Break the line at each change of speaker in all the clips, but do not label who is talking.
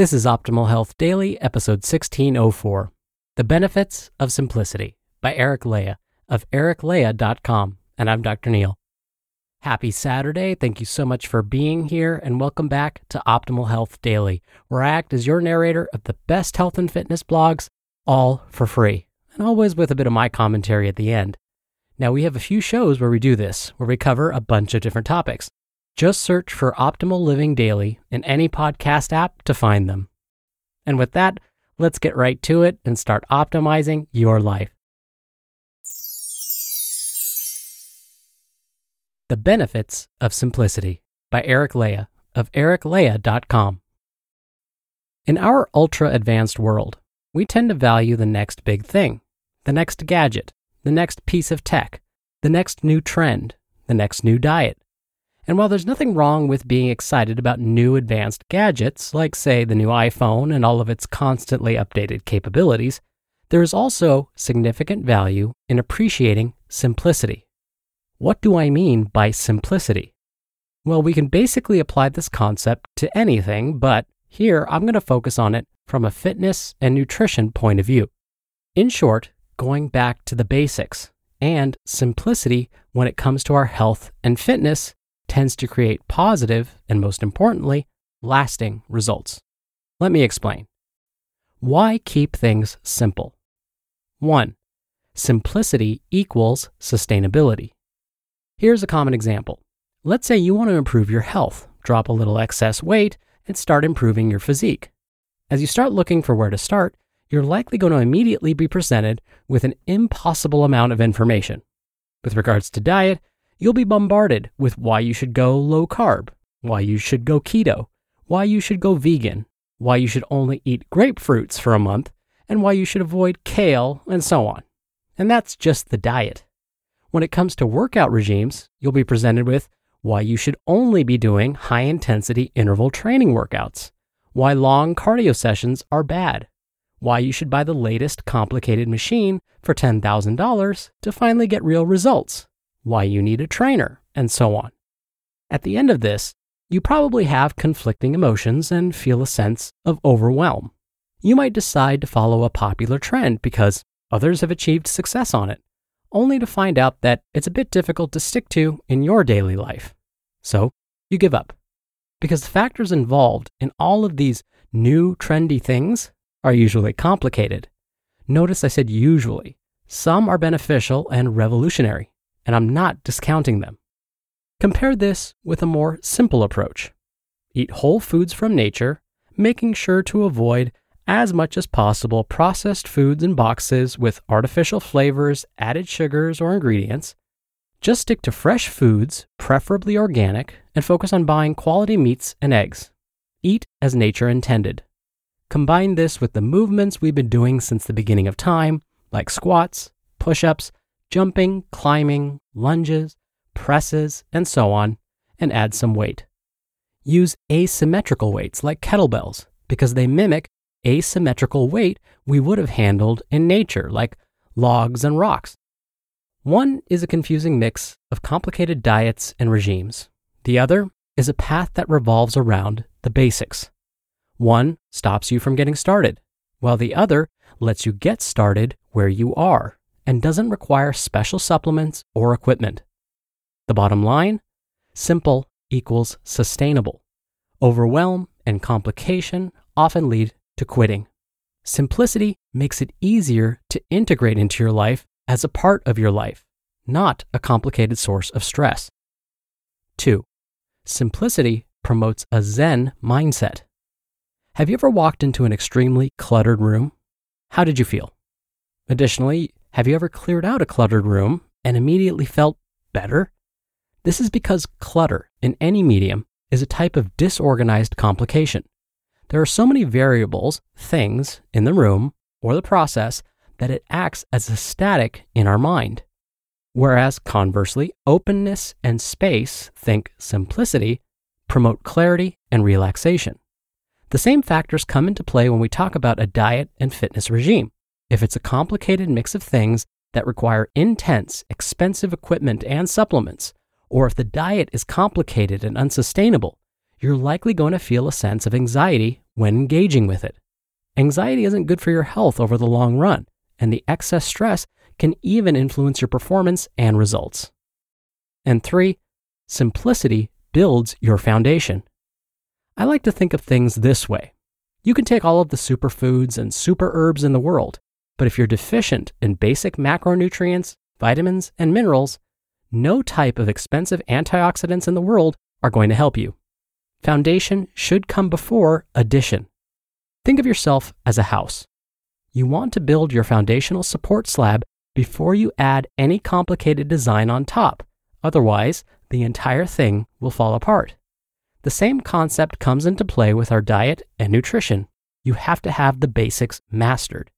This is Optimal Health Daily, episode 1604 The Benefits of Simplicity by Eric Leija of ericleija.com. And I'm Dr. Neal. Happy Saturday. Thank you so much for being here, and welcome back to Optimal Health Daily, where I act as your narrator of the best health and fitness blogs, all for free, and always with a bit of my commentary at the end. Now, we have a few shows where we do this, where we cover a bunch of different topics. Just search for Optimal Living Daily in any podcast app to find them. And with that, let's get right to it and start optimizing your life. The Benefits of Simplicity by Eric Leija of ericleija.com. In our ultra advanced world, we tend to value the next big thing, the next gadget, the next piece of tech, the next new trend, the next new diet. And while there's nothing wrong with being excited about new advanced gadgets, like, say, the new iPhone and all of its constantly updated capabilities, there is also significant value in appreciating simplicity. What do I mean by simplicity? Well, we can basically apply this concept to anything, but here I'm going to focus on it from a fitness and nutrition point of view. In short, going back to the basics and simplicity when it comes to our health and fitness tends to create positive and, most importantly, lasting results. Let me explain. Why keep things simple? 1. Simplicity equals sustainability. Here's a common example. Let's say you want to improve your health, drop a little excess weight, and start improving your physique. As you start looking for where to start, you're likely going to immediately be presented with an impossible amount of information. With regards to diet, you'll be bombarded with why you should go low carb, why you should go keto, why you should go vegan, why you should only eat grapefruits for a month, and why you should avoid kale, and so on. And that's just the diet. When it comes to workout regimes, you'll be presented with why you should only be doing high intensity interval training workouts, why long cardio sessions are bad, why you should buy the latest complicated machine for $10,000 to finally get real results, why you need a trainer, and so on. At the end of this, you probably have conflicting emotions and feel a sense of overwhelm. You might decide to follow a popular trend because others have achieved success on it, only to find out that it's a bit difficult to stick to in your daily life. So you give up. Because the factors involved in all of these new trendy things are usually complicated. Notice I said usually. Some are beneficial and revolutionary, and I'm not discounting them. Compare this with a more simple approach. Eat whole foods from nature, making sure to avoid as much as possible processed foods in boxes with artificial flavors, added sugars, or ingredients. Just stick to fresh foods, preferably organic, and focus on buying quality meats and eggs. Eat as nature intended. Combine this with the movements we've been doing since the beginning of time, like squats, push ups, jumping, climbing, lunges, presses, and so on, and add some weight. Use asymmetrical weights like kettlebells because they mimic asymmetrical weight we would have handled in nature, like logs and rocks. One is a confusing mix of complicated diets and regimes. The other is a path that revolves around the basics. One stops you from getting started, while the other lets you get started where you are and doesn't require special supplements or equipment. The bottom line simple equals sustainable. Overwhelm and complication often lead to quitting. Simplicity makes it easier to integrate into your life as a part of your life, not a complicated source of stress. 2. Simplicity promotes a Zen mindset. Have you ever walked into an extremely cluttered room? How did you feel? Additionally, have you ever cleared out a cluttered room and immediately felt better? This is because clutter in any medium is a type of disorganized complication. There are so many variables, things, in the room or the process that it acts as a static in our mind. Whereas conversely, openness and space, think simplicity, promote clarity and relaxation. The same factors come into play when we talk about a diet and fitness regime. If it's a complicated mix of things that require intense, expensive equipment and supplements, or if the diet is complicated and unsustainable, you're likely going to feel a sense of anxiety when engaging with it. Anxiety isn't good for your health over the long run, and the excess stress can even influence your performance and results. And three, simplicity builds your foundation. I like to think of things this way. You can take all of the superfoods and super herbs in the world, but if you're deficient in basic macronutrients, vitamins, and minerals, no type of expensive antioxidants in the world are going to help you. Foundation should come before addition. Think of yourself as a house. You want to build your foundational support slab before you add any complicated design on top. Otherwise, the entire thing will fall apart. The same concept comes into play with our diet and nutrition. You have to have the basics mastered.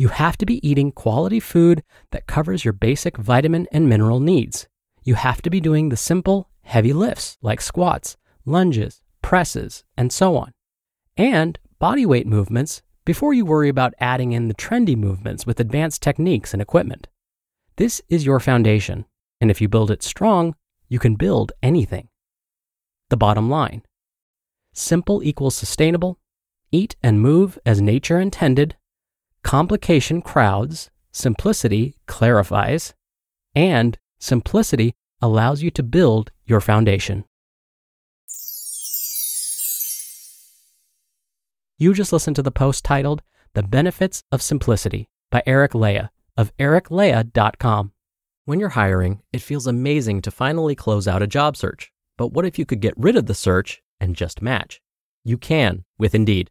You have to be eating quality food that covers your basic vitamin and mineral needs. You have to be doing the simple, heavy lifts like squats, lunges, presses, and so on. And body weight movements before you worry about adding in the trendy movements with advanced techniques and equipment. This is your foundation, and if you build it strong, you can build anything. The bottom line simple equals sustainable, eat and move as nature intended, complication crowds, simplicity clarifies, and simplicity allows you to build your foundation. You just listened to the post titled The Benefits of Simplicity by Eric Leija of ericleija.com. When you're hiring, it feels amazing to finally close out a job search. But what if you could get rid of the search and just match? You can with Indeed.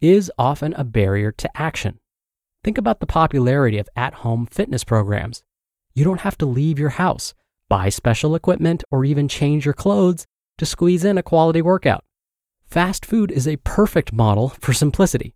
is often a barrier to action. Think about the popularity of at home fitness programs. You don't have to leave your house, buy special equipment, or even change your clothes to squeeze in a quality workout. Fast food is a perfect model for simplicity.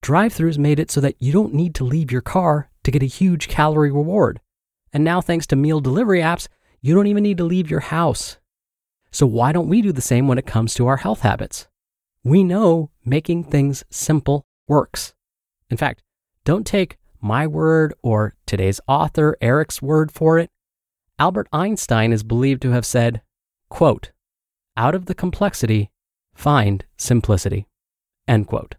Drive throughs made it so that you don't need to leave your car to get a huge calorie reward. And now, thanks to meal delivery apps, you don't even need to leave your house. So, why don't we do the same when it comes to our health habits? We know making things simple works. In fact, don't take my word or today's author Eric's word for it. Albert Einstein is believed to have said, quote, out of the complexity, find simplicity, end quote.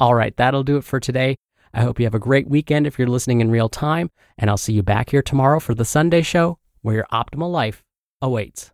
All right, that'll do it for today. I hope you have a great weekend if you're listening in real time, and I'll see you back here tomorrow for the Sunday show where your optimal life awaits.